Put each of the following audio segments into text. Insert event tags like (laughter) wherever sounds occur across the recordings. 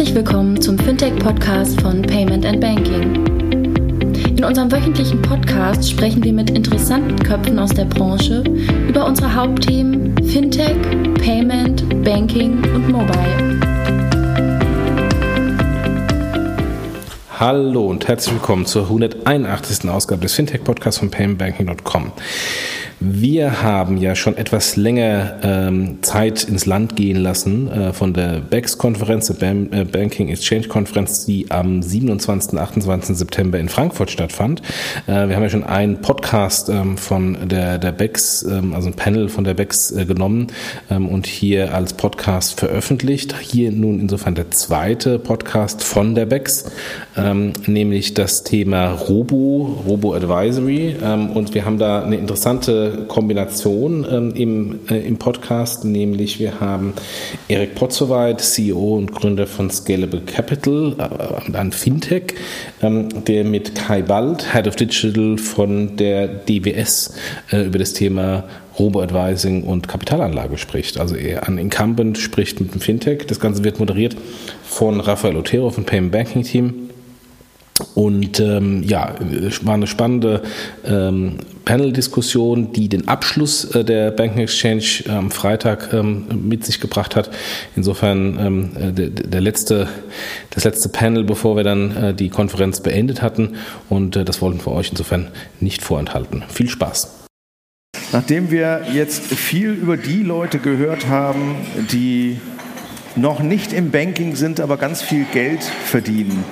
Herzlich willkommen zum Fintech-Podcast von Payment and Banking. In unserem wöchentlichen Podcast sprechen wir mit interessanten Köpfen aus der Branche über unsere Hauptthemen Fintech, Payment, Banking und Mobile. Hallo und herzlich willkommen zur 181. Ausgabe des Fintech-Podcasts von paymentbanking.com. Wir haben ja schon etwas länger ähm, Zeit ins Land gehen lassen äh, von der BEX-Konferenz, der Bam äh, Banking Exchange-Konferenz, die am 27. und 28. September in Frankfurt stattfand. Äh, wir haben ja schon einen Podcast ähm, von der, der BEX, ähm, also ein Panel von der BEX äh, genommen ähm, und hier als Podcast veröffentlicht. Hier nun insofern der zweite Podcast von der BEX, ähm, nämlich das Thema Robo, Robo Advisory. Ähm, und wir haben da eine interessante Kombination ähm, im, äh, im Podcast, nämlich wir haben Erik Potzowait, CEO und Gründer von Scalable Capital, äh, ein Fintech, ähm, der mit Kai Bald, Head of Digital von der DWS, äh, über das Thema Robo-Advising und Kapitalanlage spricht. Also er an Incumbent spricht mit dem Fintech. Das Ganze wird moderiert von Rafael Otero vom Payment Banking Team. Und ähm, ja, war eine spannende ähm, Panel-Diskussion, die den Abschluss äh, der Banking Exchange am ähm, Freitag ähm, mit sich gebracht hat. Insofern ähm, äh, der, letzte, das letzte Panel, bevor wir dann äh, die Konferenz beendet hatten. Und das wollten wir euch insofern nicht vorenthalten. Viel Spaß. Nachdem wir jetzt viel über die Leute gehört haben, die noch nicht im Banking sind, aber ganz viel Geld verdienen,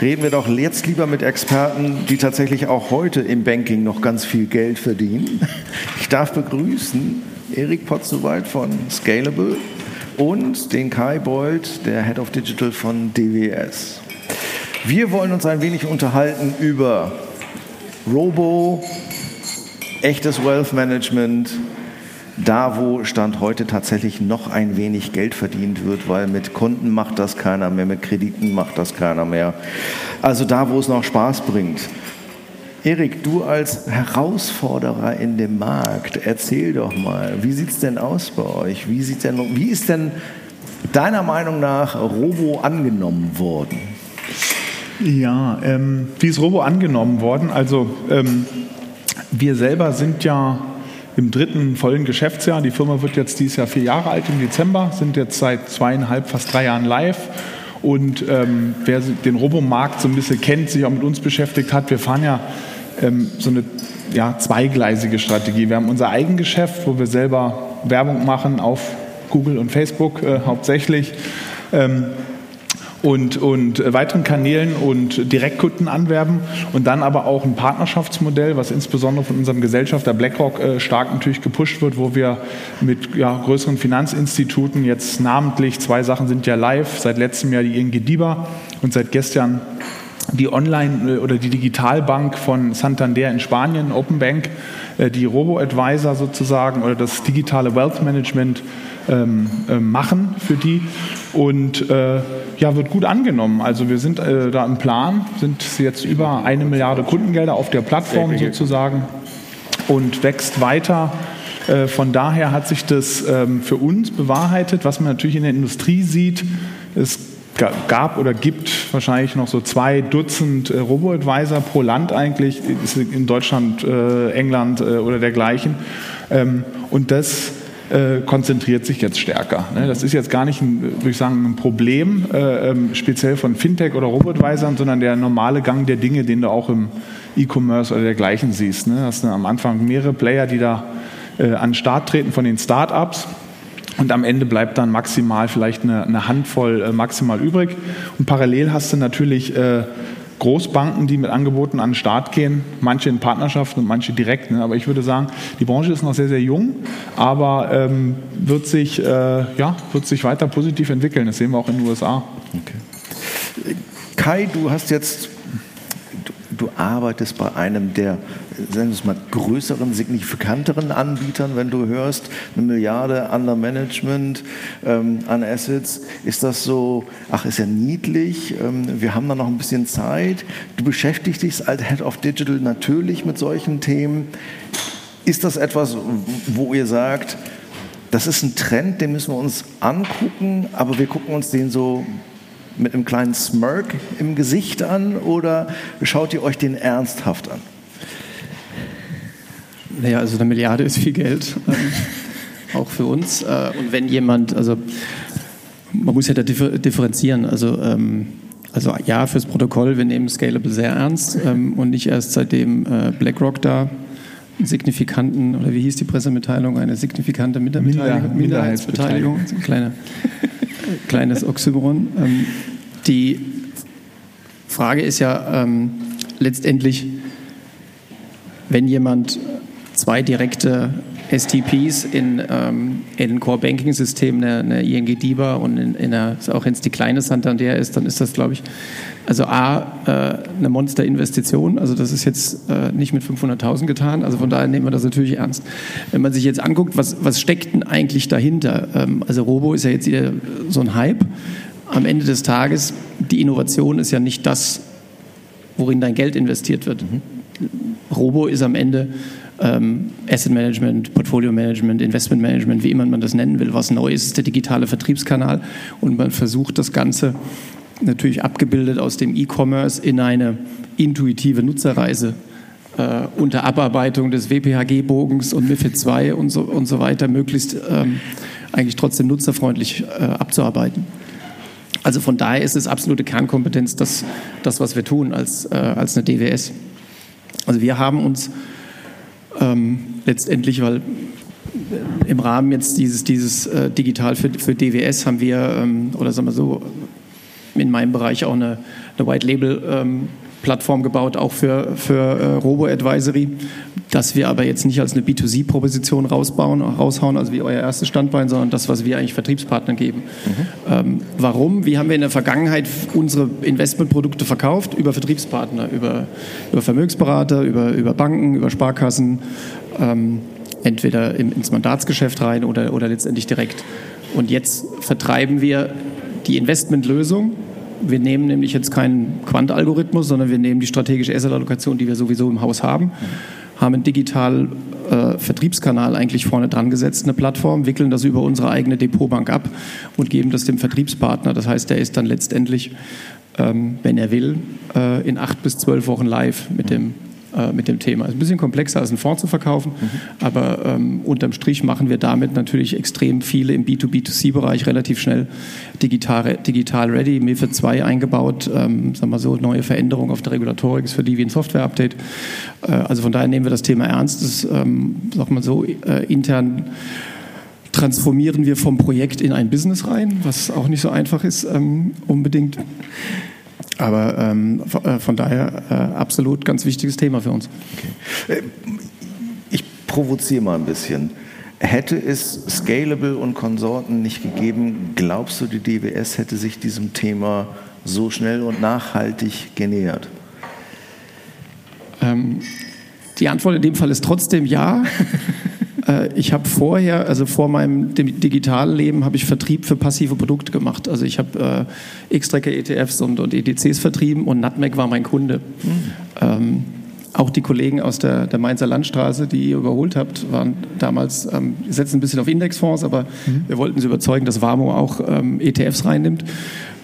reden wir doch jetzt lieber mit Experten, die tatsächlich auch heute im Banking noch ganz viel Geld verdienen. Ich darf begrüßen Erik Potzowald von Scalable und den Kai Bold, der Head of Digital von DWS. Wir wollen uns ein wenig unterhalten über Robo, echtes Wealth Management, da, wo Stand heute tatsächlich noch ein wenig Geld verdient wird, weil mit Kunden macht das keiner mehr, mit Krediten macht das keiner mehr. Also da, wo es noch Spaß bringt. Erik, du als Herausforderer in dem Markt, erzähl doch mal, wie sieht es denn aus bei euch? Wie, sieht's denn, wie ist denn deiner Meinung nach Robo angenommen worden? Ja, ähm, wie ist Robo angenommen worden? Also ähm, wir selber sind ja im dritten vollen Geschäftsjahr. Die Firma wird jetzt dieses Jahr vier Jahre alt im Dezember, sind jetzt seit zweieinhalb, fast drei Jahren live. Und ähm, wer den Robomarkt so ein bisschen kennt, sich auch mit uns beschäftigt hat, wir fahren ja ähm, so eine ja, zweigleisige Strategie. Wir haben unser Eigengeschäft, wo wir selber Werbung machen auf Google und Facebook äh, hauptsächlich. Ähm, und, und äh, weiteren Kanälen und Direktkunden anwerben und dann aber auch ein Partnerschaftsmodell, was insbesondere von unserem Gesellschafter BlackRock äh, stark natürlich gepusht wird, wo wir mit ja, größeren Finanzinstituten jetzt namentlich, zwei Sachen sind ja live, seit letztem Jahr die ING DIBA und seit gestern die Online- äh, oder die Digitalbank von Santander in Spanien, Open Bank, die Robo-Advisor sozusagen oder das digitale Wealth Management ähm, äh, machen für die und äh, ja, wird gut angenommen. Also wir sind äh, da im Plan, sind jetzt über eine Milliarde Kundengelder auf der Plattform sozusagen und wächst weiter. Äh, von daher hat sich das ähm, für uns bewahrheitet, was man natürlich in der Industrie sieht. Es gab oder gibt wahrscheinlich noch so zwei Dutzend äh, Robo-Advisor pro Land eigentlich, in Deutschland, äh, England oder dergleichen. Ähm, und das äh, konzentriert sich jetzt stärker. Ne? Das ist jetzt gar nicht, ein, würde ich sagen, ein Problem äh, ähm, speziell von Fintech oder Robotweisern, sondern der normale Gang der Dinge, den du auch im E-Commerce oder dergleichen siehst. Ne? Hast du am Anfang mehrere Player, die da äh, an den Start treten von den Start-ups. Und am Ende bleibt dann maximal vielleicht eine, eine Handvoll maximal übrig. Und parallel hast du natürlich Großbanken, die mit Angeboten an den Start gehen, manche in Partnerschaften und manche direkt. Ne? Aber ich würde sagen, die Branche ist noch sehr, sehr jung, aber ähm, wird, sich, äh, ja, wird sich weiter positiv entwickeln. Das sehen wir auch in den USA. Okay. Kai, du hast jetzt du arbeitest bei einem der sagen wir mal, größeren, signifikanteren Anbietern, wenn du hörst, eine Milliarde under Management ähm, an Assets. Ist das so, ach, ist ja niedlich, ähm, wir haben da noch ein bisschen Zeit. Du beschäftigst dich als Head of Digital natürlich mit solchen Themen. Ist das etwas, wo ihr sagt, das ist ein Trend, den müssen wir uns angucken, aber wir gucken uns den so mit einem kleinen Smirk im Gesicht an oder schaut ihr euch den ernsthaft an? Naja, also eine Milliarde ist viel Geld, ähm, auch für uns. Äh, und wenn jemand, also man muss ja da differenzieren, also ähm, also ja, fürs Protokoll, wir nehmen Scalable sehr ernst ähm, und nicht erst seitdem äh, BlackRock da signifikanten, oder wie hieß die Pressemitteilung, eine signifikante Minderbeteiligung, Minderheitsbeteiligung, ein kleine, (laughs) kleines Oxymoron. Ähm, die Frage ist ja ähm, letztendlich, wenn jemand zwei direkte STPs in, ähm, in Core Banking System, eine, eine ING DIBA und in, in einer, auch wenn es die kleine Santander ist, dann ist das, glaube ich, also A, äh, eine Monster-Investition. Also das ist jetzt äh, nicht mit 500.000 getan. Also von daher nehmen wir das natürlich ernst. Wenn man sich jetzt anguckt, was, was steckt denn eigentlich dahinter? Ähm, also Robo ist ja jetzt wieder so ein Hype. Am Ende des Tages, die Innovation ist ja nicht das, worin dein Geld investiert wird. Mhm. Robo ist am Ende ähm, Asset Management, Portfolio Management, Investment Management, wie immer man das nennen will. Was neu ist, ist der digitale Vertriebskanal und man versucht das Ganze natürlich abgebildet aus dem E-Commerce in eine intuitive Nutzerreise äh, unter Abarbeitung des WPHG-Bogens und MIFID II und so, und so weiter möglichst ähm, eigentlich trotzdem nutzerfreundlich äh, abzuarbeiten. Also von daher ist es absolute Kernkompetenz, das, das was wir tun als, äh, als eine DWS. Also wir haben uns ähm, letztendlich, weil im Rahmen jetzt dieses, dieses äh, Digital für, für DWS haben wir, ähm, oder sagen wir so, in meinem Bereich auch eine, eine White Label ähm, Plattform gebaut, auch für, für äh, Robo-Advisory, dass wir aber jetzt nicht als eine B2C-Proposition rausbauen, raushauen, also wie euer erstes Standbein, sondern das, was wir eigentlich Vertriebspartnern geben. Mhm. Ähm, warum? Wie haben wir in der Vergangenheit unsere Investmentprodukte verkauft? Über Vertriebspartner, über, über Vermögensberater, über, über Banken, über Sparkassen, ähm, entweder im, ins Mandatsgeschäft rein oder, oder letztendlich direkt. Und jetzt vertreiben wir die Investmentlösung wir nehmen nämlich jetzt keinen Quant-Algorithmus, sondern wir nehmen die strategische Asset-Allokation, die wir sowieso im Haus haben, haben einen digital äh, Vertriebskanal eigentlich vorne dran gesetzt, eine Plattform, wickeln das über unsere eigene Depotbank ab und geben das dem Vertriebspartner. Das heißt, der ist dann letztendlich, ähm, wenn er will, äh, in acht bis zwölf Wochen live mit dem äh, mit dem Thema. Es ist ein bisschen komplexer als einen Fonds zu verkaufen, mhm. aber ähm, unterm Strich machen wir damit natürlich extrem viele im B2B2C-Bereich relativ schnell digital, digital ready, MIFID 2 eingebaut, ähm, sagen wir so, neue Veränderungen auf der Regulatorik ist für die wie ein Software-Update. Äh, also von daher nehmen wir das Thema ernst. Das, ähm, sag mal so, äh, intern transformieren wir vom Projekt in ein Business rein, was auch nicht so einfach ist ähm, unbedingt. Aber ähm, äh, von daher äh, absolut ganz wichtiges Thema für uns. Okay. Äh, ich provoziere mal ein bisschen. Hätte es Scalable und Konsorten nicht gegeben, glaubst du, die DWS hätte sich diesem Thema so schnell und nachhaltig genähert? Ähm, die Antwort in dem Fall ist trotzdem ja. (laughs) Äh, ich habe vorher, also vor meinem digitalen Leben, habe ich Vertrieb für passive Produkte gemacht. Also ich habe äh, X-Tracker ETFs und, und ETCs vertrieben und Nutmeg war mein Kunde. Mhm. Ähm, auch die Kollegen aus der, der, Mainzer Landstraße, die ihr überholt habt, waren damals, ähm, setzen ein bisschen auf Indexfonds, aber mhm. wir wollten sie überzeugen, dass Warmo auch ähm, ETFs reinnimmt.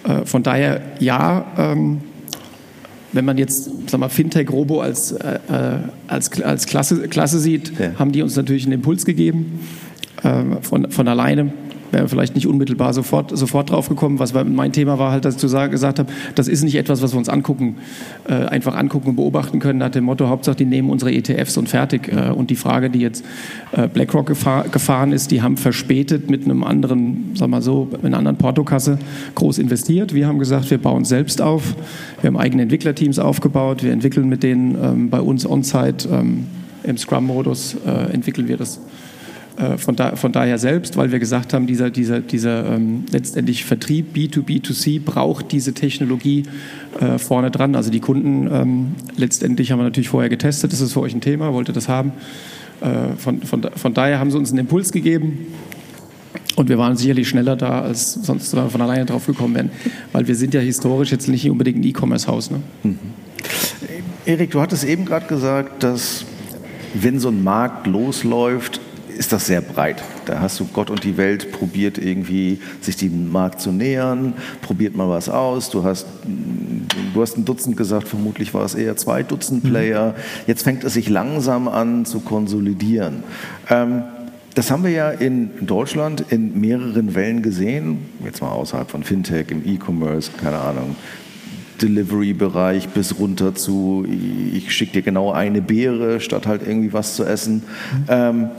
Äh, von daher ja, ähm, wenn man jetzt sag mal, Fintech Robo als, äh, äh, als, als Klasse, Klasse sieht, ja. haben die uns natürlich einen Impuls gegeben äh, von, von alleine wäre vielleicht nicht unmittelbar sofort, sofort drauf gekommen. Was mein Thema war halt, dass ich zu sagen, gesagt habe, das ist nicht etwas, was wir uns angucken, äh, einfach angucken und beobachten können, nach dem Motto, Hauptsache, die nehmen unsere ETFs und fertig. Äh, und die Frage, die jetzt äh, BlackRock gefahr, gefahren ist, die haben verspätet mit einem anderen, sag mal so, mit einer anderen Portokasse groß investiert. Wir haben gesagt, wir bauen selbst auf. Wir haben eigene Entwicklerteams aufgebaut. Wir entwickeln mit denen ähm, bei uns on-site ähm, im Scrum-Modus, äh, entwickeln wir das von, da, von, daher selbst, weil wir gesagt haben, dieser, dieser, dieser ähm, letztendlich Vertrieb B2B2C braucht diese Technologie äh, vorne dran. Also die Kunden ähm, letztendlich haben wir natürlich vorher getestet, das ist für euch ein Thema, wollte das haben. Äh, von, von, von daher haben sie uns einen Impuls gegeben. Und wir waren sicherlich schneller da, als sonst von alleine drauf gekommen wären. Weil wir sind ja historisch jetzt nicht unbedingt ein E-Commerce-Haus. Ne? Mhm. Erik, du hattest eben gerade gesagt, dass wenn so ein Markt losläuft, ist das sehr breit. Da hast du Gott und die Welt probiert irgendwie, sich dem Markt zu nähern, probiert mal was aus. Du hast, du hast ein Dutzend gesagt, vermutlich war es eher zwei Dutzend mhm. Player. Jetzt fängt es sich langsam an zu konsolidieren. Ähm, das haben wir ja in Deutschland in mehreren Wellen gesehen, jetzt mal außerhalb von Fintech, im E-Commerce, keine Ahnung, Delivery-Bereich bis runter zu, ich schicke dir genau eine Beere, statt halt irgendwie was zu essen. Mhm. Ähm,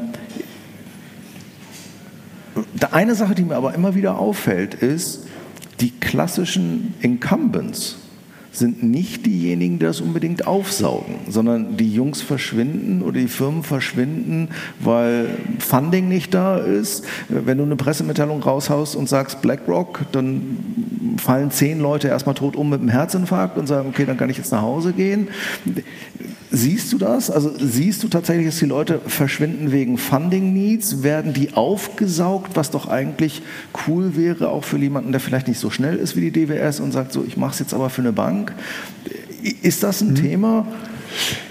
eine Sache, die mir aber immer wieder auffällt, ist, die klassischen Incumbents, sind nicht diejenigen, die das unbedingt aufsaugen, sondern die Jungs verschwinden oder die Firmen verschwinden, weil Funding nicht da ist. Wenn du eine Pressemitteilung raushaust und sagst BlackRock, dann fallen zehn Leute erstmal tot um mit einem Herzinfarkt und sagen, okay, dann kann ich jetzt nach Hause gehen. Siehst du das? Also siehst du tatsächlich, dass die Leute verschwinden wegen Funding Needs? Werden die aufgesaugt, was doch eigentlich cool wäre, auch für jemanden, der vielleicht nicht so schnell ist wie die DWS und sagt so, ich mache es jetzt aber für eine Bank? Ist das ein mhm. Thema?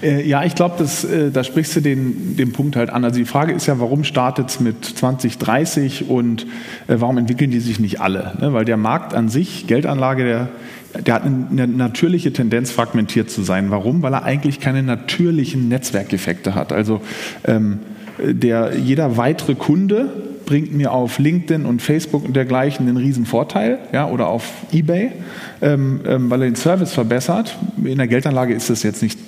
Äh, ja, ich glaube, äh, da sprichst du den, den Punkt halt an. Also die Frage ist ja, warum startet es mit 2030 und äh, warum entwickeln die sich nicht alle? Ne? Weil der Markt an sich, Geldanlage, der der hat eine natürliche Tendenz, fragmentiert zu sein. Warum? Weil er eigentlich keine natürlichen Netzwerkeffekte hat. Also ähm, der, jeder weitere Kunde bringt mir auf LinkedIn und Facebook und dergleichen einen riesen Vorteil ja, oder auf eBay, ähm, ähm, weil er den Service verbessert. In der Geldanlage ist das jetzt nicht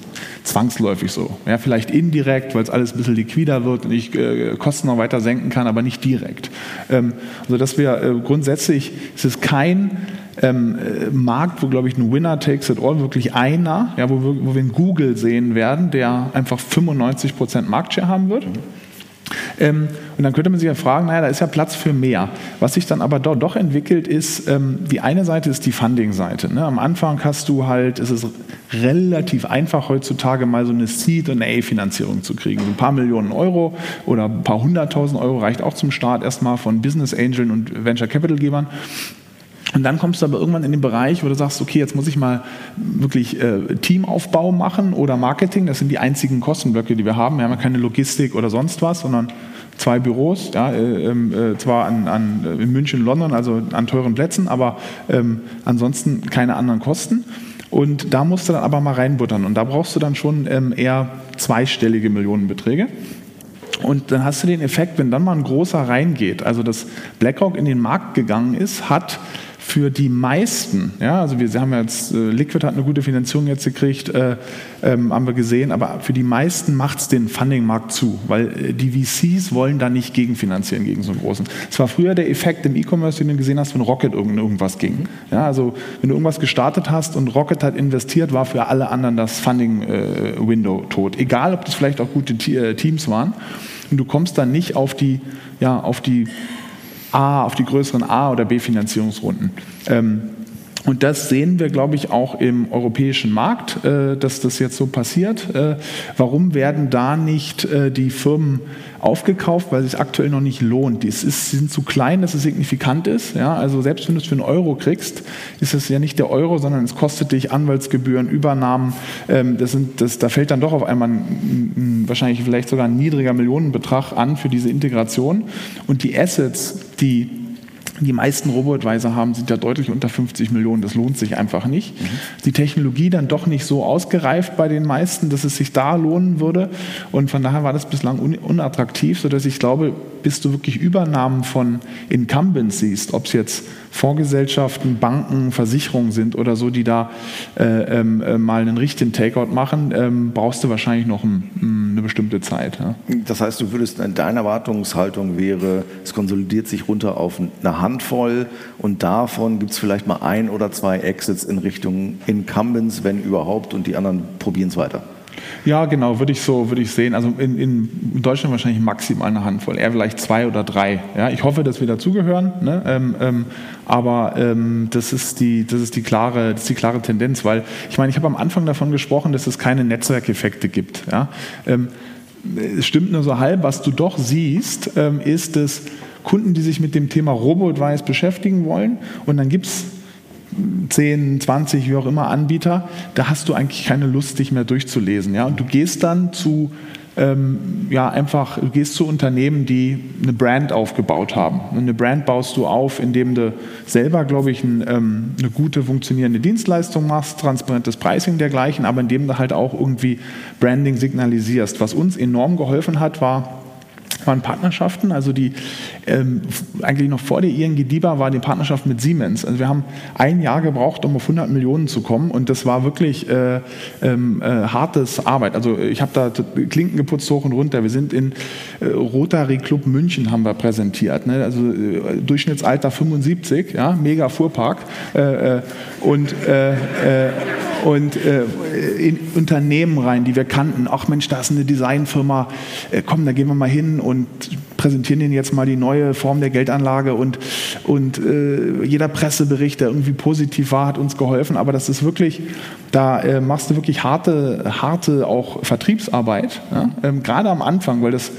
zwangsläufig so. Ja, vielleicht indirekt, weil es alles ein bisschen liquider wird und ich äh, Kosten noch weiter senken kann, aber nicht direkt. Ähm, also dass wir äh, grundsätzlich, es ist kein ähm, äh, Markt, wo, glaube ich, ein Winner takes it all, wirklich einer, ja, wo, wir, wo wir einen Google sehen werden, der einfach 95% Marktshare haben wird. Ähm, und dann könnte man sich ja fragen, naja, da ist ja Platz für mehr. Was sich dann aber dort doch entwickelt, ist, ähm, die eine Seite ist die Funding-Seite. Ne? Am Anfang hast du halt, es ist relativ einfach heutzutage mal so eine Seed- und A-Finanzierung zu kriegen. So ein paar Millionen Euro oder ein paar hunderttausend Euro reicht auch zum Start erstmal von Business Angeln und Venture Capital-Gebern. Und dann kommst du aber irgendwann in den Bereich, wo du sagst, okay, jetzt muss ich mal wirklich äh, Teamaufbau machen oder Marketing. Das sind die einzigen Kostenblöcke, die wir haben. Wir haben ja keine Logistik oder sonst was, sondern zwei Büros, ja, äh, ähm, äh, zwar an, an, in München, London, also an teuren Plätzen, aber ähm, ansonsten keine anderen Kosten. Und da musst du dann aber mal reinbuttern. Und da brauchst du dann schon ähm, eher zweistellige Millionenbeträge. Und dann hast du den Effekt, wenn dann mal ein großer reingeht, also dass BlackRock in den Markt gegangen ist, hat für die meisten, ja, also wir haben jetzt, äh, Liquid hat eine gute Finanzierung jetzt gekriegt, äh, ähm, haben wir gesehen, aber für die meisten macht es den Funding-Markt zu, weil äh, die VCs wollen da nicht gegenfinanzieren gegen so einen großen. Es war früher der Effekt im E-Commerce, den du gesehen hast, wenn Rocket irgend, irgendwas ging. Ja, also wenn du irgendwas gestartet hast und Rocket hat investiert, war für alle anderen das Funding-Window äh, tot. Egal, ob das vielleicht auch gute äh, Teams waren. Und du kommst dann nicht auf die, ja, auf die A, auf die größeren A- oder B-Finanzierungsrunden. Ähm, und das sehen wir, glaube ich, auch im europäischen Markt, äh, dass das jetzt so passiert. Äh, warum werden da nicht äh, die Firmen aufgekauft? Weil es sich aktuell noch nicht lohnt. Die sind zu klein, dass es signifikant ist. Ja, also selbst wenn du es für einen Euro kriegst, ist es ja nicht der Euro, sondern es kostet dich Anwaltsgebühren, Übernahmen. Ähm, das sind, das, da fällt dann doch auf einmal ein, ein, wahrscheinlich vielleicht sogar ein niedriger Millionenbetrag an für diese Integration. Und die Assets, die die meisten Robo-Advisor haben, sind ja deutlich unter 50 Millionen. Das lohnt sich einfach nicht. Mhm. Die Technologie dann doch nicht so ausgereift bei den meisten, dass es sich da lohnen würde. Und von daher war das bislang unattraktiv, sodass ich glaube, bis du wirklich Übernahmen von Incumbents siehst, ob es jetzt Fondsgesellschaften, Banken, Versicherungen sind oder so, die da äh, ähm, äh, mal einen richtigen Takeout machen, ähm, brauchst du wahrscheinlich noch ein, eine bestimmte Zeit. Ja. Das heißt, du würdest, deine Erwartungshaltung wäre, es konsolidiert sich runter auf eine Handvoll und davon gibt es vielleicht mal ein oder zwei Exits in Richtung Incumbents, wenn überhaupt, und die anderen probieren es weiter. Ja, genau, würde ich so würde ich sehen. Also in, in, Deutschland wahrscheinlich maximal eine Handvoll, eher vielleicht zwei oder drei. Ja, ich hoffe, dass wir dazugehören, ne? ähm, ähm, aber ähm, das, ist die, das, ist die klare, das ist die klare Tendenz, weil ich meine, ich habe am Anfang davon gesprochen, dass es keine Netzwerkeffekte gibt. Ja? Ähm, es stimmt nur so halb, was du doch siehst, ähm, ist, dass Kunden, die sich mit dem Thema Robo-Advice beschäftigen wollen und dann gibt es 10, 20, wie auch immer Anbieter, da hast du eigentlich keine Lust, dich mehr durchzulesen. Ja? Und du gehst dann zu ähm, ja einfach, du gehst zu Unternehmen, die eine Brand aufgebaut haben. Und eine Brand baust du auf, indem du selber, glaube ich, ein, ähm, eine gute funktionierende Dienstleistung machst, transparentes Pricing dergleichen, aber indem du halt auch irgendwie Branding signalisierst. Was uns enorm geholfen hat, war, waren Partnerschaften, also die ähm, eigentlich noch vor der ING DIBA war die Partnerschaft mit Siemens. Also wir haben ein Jahr gebraucht, um auf 100 Millionen zu kommen und das war wirklich äh, ähm, äh, hartes Arbeit. Also ich habe da Klinken geputzt hoch und runter. Wir sind in äh, Rotary Club München haben wir präsentiert, ne? also äh, Durchschnittsalter 75, ja, mega Fuhrpark äh, äh, und und in Unternehmen rein, die wir kannten. Ach Mensch, da ist eine Designfirma, komm, da gehen wir mal hin und präsentieren Ihnen jetzt mal die neue Form der Geldanlage und, und äh, jeder Pressebericht, der irgendwie positiv war, hat uns geholfen. Aber das ist wirklich, da äh, machst du wirklich harte, harte auch Vertriebsarbeit, ja? ähm, gerade am Anfang, weil das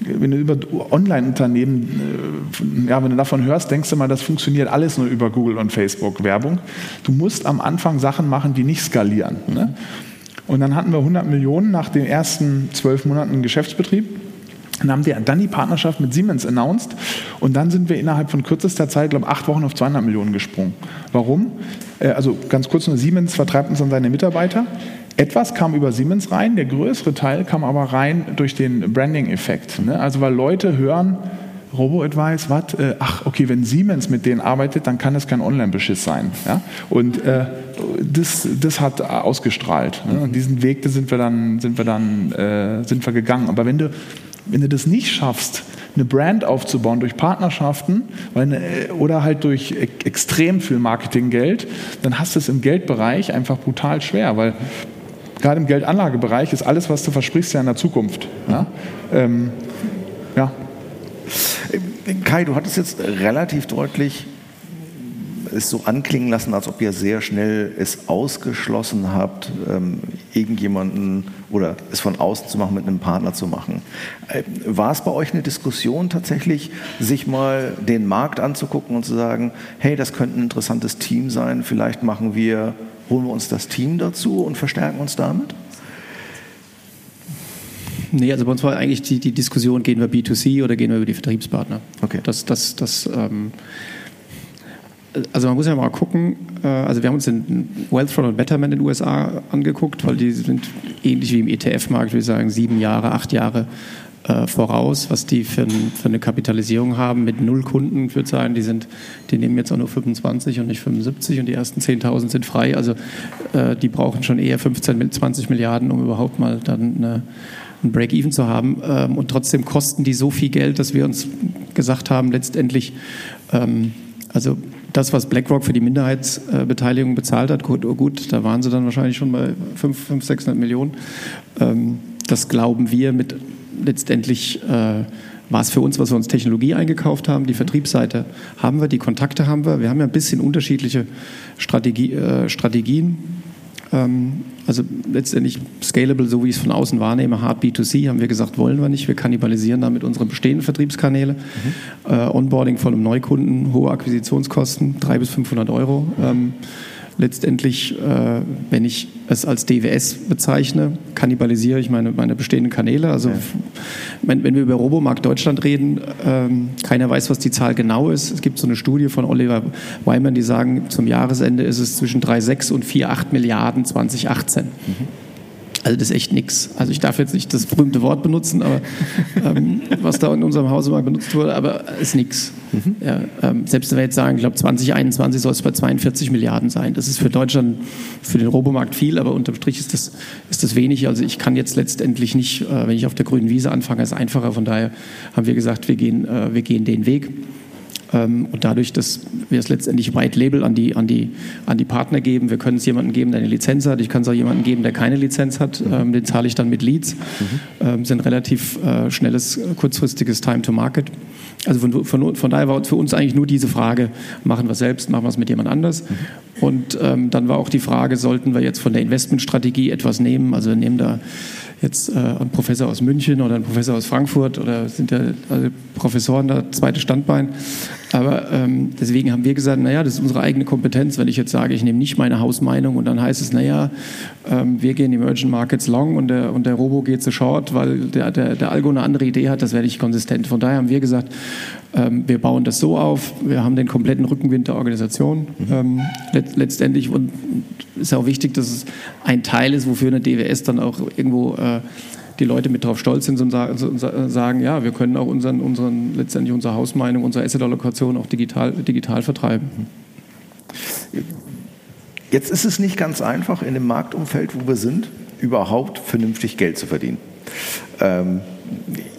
wenn du über Online-Unternehmen, äh, ja, wenn du davon hörst, denkst du mal, das funktioniert alles nur über Google und Facebook Werbung. Du musst am Anfang Sachen machen, die nicht skalieren. Ne? Und dann hatten wir 100 Millionen nach den ersten zwölf Monaten Geschäftsbetrieb. Dann haben wir dann die Partnerschaft mit Siemens announced und dann sind wir innerhalb von kürzester Zeit, glaube ich, acht Wochen auf 200 Millionen gesprungen. Warum? Äh, also ganz kurz nur, Siemens vertreibt uns an seine Mitarbeiter. Etwas kam über Siemens rein, der größere Teil kam aber rein durch den Branding-Effekt. Ne? Also weil Leute hören, Robo-Advice, was? Äh, ach, okay, wenn Siemens mit denen arbeitet, dann kann es kein Online-Beschiss sein. Ja? Und äh, das, das hat ausgestrahlt. Ne? Und diesen Weg sind wir dann, sind wir dann äh, sind wir gegangen. Aber wenn du wenn du das nicht schaffst, eine Brand aufzubauen durch Partnerschaften eine, oder halt durch extrem viel Marketinggeld, dann hast du es im Geldbereich einfach brutal schwer, weil gerade im Geldanlagebereich ist alles, was du versprichst, ja in der Zukunft. Ja. Ähm, ja. Kai, du hattest jetzt relativ deutlich es so anklingen lassen, als ob ihr sehr schnell es ausgeschlossen habt, ähm, irgendjemanden oder es von außen zu machen, mit einem Partner zu machen. Äh, war es bei euch eine Diskussion tatsächlich, sich mal den Markt anzugucken und zu sagen, hey, das könnte ein interessantes Team sein, vielleicht machen wir, holen wir uns das Team dazu und verstärken uns damit? Nee, also bei uns war eigentlich die, die Diskussion, gehen wir B2C oder gehen wir über die Vertriebspartner. Okay. Das, das, das ähm, also man muss ja mal gucken, äh, also wir haben uns den Wealthfront und Betterment in den USA angeguckt, weil die sind ähnlich wie im ETF-Markt, würde ich sagen, sieben Jahre, acht Jahre äh, voraus, was die für, ein, für, eine Kapitalisierung haben mit null Kunden, ich würde sagen, die, sind, die nehmen jetzt auch nur 25 und nicht 75 und die ersten 10.000 sind frei, also äh, die brauchen schon eher 15, 20 Milliarden, um überhaupt mal dann eine, ein Break-Even zu haben ähm, und trotzdem kosten die so viel Geld, dass wir uns gesagt haben, letztendlich, ähm, also das, was BlackRock für die Minderheitsbeteiligung bezahlt hat, gut, gut, da waren sie dann wahrscheinlich schon bei 500, 600 Millionen. Ähm, das glauben wir mit letztendlich äh, war es für uns, was wir uns Technologie eingekauft haben. Die Vertriebsseite haben wir, die Kontakte haben wir. Wir haben ja ein bisschen unterschiedliche Strategie, äh, Strategien. Ähm, also letztendlich scalable, so wie ich es von außen wahrnehme, hard B2C, haben wir gesagt, wollen wir nicht. Wir kannibalisieren damit unsere bestehenden Vertriebskanäle. Mhm. Äh, Onboarding von einem Neukunden, hohe Akquisitionskosten, 300 bis 500 Euro. Ähm, letztendlich, äh, wenn ich es als DWS bezeichne, kannibalisiere ich meine, meine bestehenden Kanäle. Also ja. wenn, wenn, wir über Robomarkt Deutschland reden, ähm, keiner weiß, was die Zahl genau ist. Es gibt so eine Studie von Oliver Weimann, die sagen, zum Jahresende ist es zwischen 3,6 und 4,8 Milliarden 2018. Mhm. Also das ist echt nichts. Also ich darf jetzt nicht das berühmte Wort benutzen, aber ähm, was da in unserem Hause mal benutzt wurde, aber ist nichts. Mhm. Ja, ähm, selbst wenn wir jetzt sagen, ich glaube 2021 soll es bei 42 Milliarden sein. Das ist für Deutschland, für den Robomarkt viel, aber unterm Strich ist das, ist das wenig. Also ich kann jetzt letztendlich nicht, äh, wenn ich auf der grünen Wiese anfange, ist einfacher. Von daher haben wir gesagt, wir gehen, äh, wir gehen den Weg. Ähm, und dadurch, dass wir es letztendlich White Label an die, an, die, an die Partner geben, wir können es jemandem geben, der eine Lizenz hat, ich kann es auch jemandem geben, der keine Lizenz hat, mhm. ähm, den zahle ich dann mit Leads, mhm. sind relativ äh, schnelles, kurzfristiges Time to Market. Also von, von, von, daher war für uns eigentlich nur diese Frage, machen wir es selbst, machen wir es mit jemand anders. Mhm. Und ähm, dann war auch die Frage, sollten wir jetzt von der Investmentstrategie etwas nehmen? Also wir nehmen da jetzt äh, ein Professor aus München oder ein Professor aus Frankfurt oder sind ja also Professoren da, zweites Standbein. Aber ähm, deswegen haben wir gesagt, naja, das ist unsere eigene Kompetenz. Wenn ich jetzt sage, ich nehme nicht meine Hausmeinung und dann heißt es, naja, ähm, wir gehen Emerging Markets long und der, und der Robo geht zu short, weil der, der, der Algo eine andere Idee hat, das wäre nicht konsistent. Von daher haben wir gesagt, ähm, wir bauen das so auf, wir haben den kompletten Rückenwind der Organisation. Mhm. Ähm, let, letztendlich und ist auch wichtig, dass es ein Teil ist, wofür eine DWS dann auch irgendwo äh, die Leute mit drauf stolz sind und sagen, ja, wir können auch unseren, unseren, letztendlich unsere Hausmeinung, unsere Asset-Allokation auch digital, digital vertreiben. Jetzt ist es nicht ganz einfach, in dem Marktumfeld, wo wir sind, überhaupt vernünftig Geld zu verdienen. Ähm,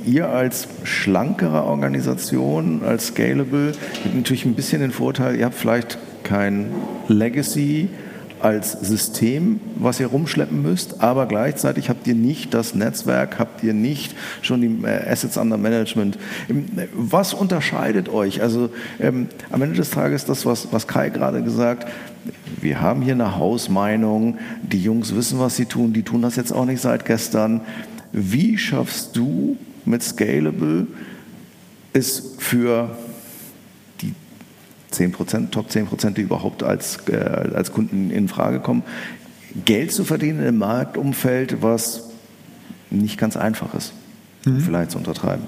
ihr als schlankere Organisation, als Scalable, habt natürlich ein bisschen den Vorteil, ihr habt vielleicht kein Legacy, als System, was ihr rumschleppen müsst, aber gleichzeitig habt ihr nicht das Netzwerk, habt ihr nicht schon die äh, Assets under Management. Ähm, was unterscheidet euch? Also ähm, am Ende des Tages das, was, was Kai gerade gesagt, wir haben hier eine Hausmeinung, die Jungs wissen, was sie tun, die tun das jetzt auch nicht seit gestern. Wie schaffst du mit Scalable es für 10 Prozent, Top 10 Prozent, die überhaupt als, äh, als Kunden in Frage kommen, Geld zu verdienen im Marktumfeld, was nicht ganz einfach ist mhm. vielleicht zu untertreiben.